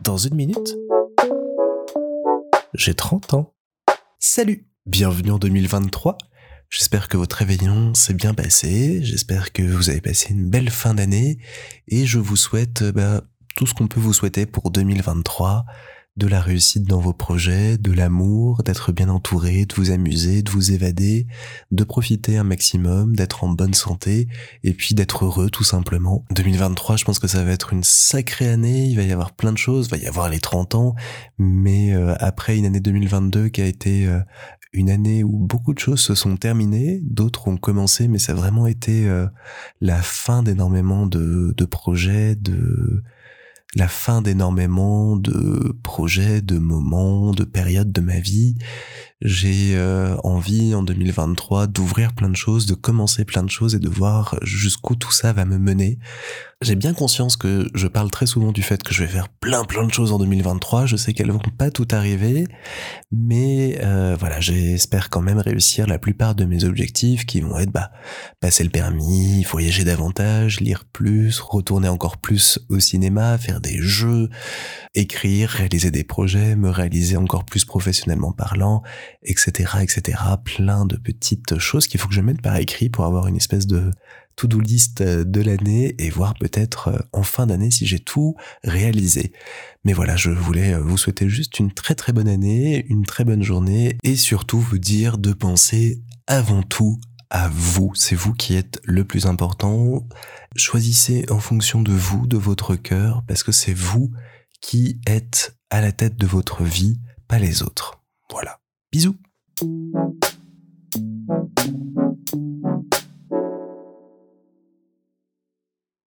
Dans une minute, j'ai 30 ans. Salut, bienvenue en 2023. J'espère que votre réveillon s'est bien passé, j'espère que vous avez passé une belle fin d'année et je vous souhaite bah, tout ce qu'on peut vous souhaiter pour 2023 de la réussite dans vos projets, de l'amour, d'être bien entouré, de vous amuser, de vous évader, de profiter un maximum, d'être en bonne santé et puis d'être heureux tout simplement. 2023, je pense que ça va être une sacrée année, il va y avoir plein de choses, il va y avoir les 30 ans, mais euh, après une année 2022 qui a été euh, une année où beaucoup de choses se sont terminées, d'autres ont commencé, mais ça a vraiment été euh, la fin d'énormément de, de projets, de la fin d'énormément de projets, de moments, de périodes de ma vie. J'ai euh, envie en 2023 d'ouvrir plein de choses, de commencer plein de choses et de voir jusqu'où tout ça va me mener. J'ai bien conscience que je parle très souvent du fait que je vais faire plein plein de choses en 2023. Je sais qu'elles vont pas tout arriver, mais euh, voilà, j'espère quand même réussir la plupart de mes objectifs qui vont être bah passer le permis, voyager davantage, lire plus, retourner encore plus au cinéma, faire des jeux, écrire, réaliser des projets, me réaliser encore plus professionnellement parlant, etc., etc. Plein de petites choses qu'il faut que je mette par écrit pour avoir une espèce de to-do list euh, de l'année et voir peut-être euh, en fin d'année si j'ai tout réalisé. Mais voilà, je voulais euh, vous souhaiter juste une très très bonne année, une très bonne journée et surtout vous dire de penser avant tout à vous. C'est vous qui êtes le plus important. Choisissez en fonction de vous, de votre cœur, parce que c'est vous qui êtes à la tête de votre vie, pas les autres. Voilà. Bisous.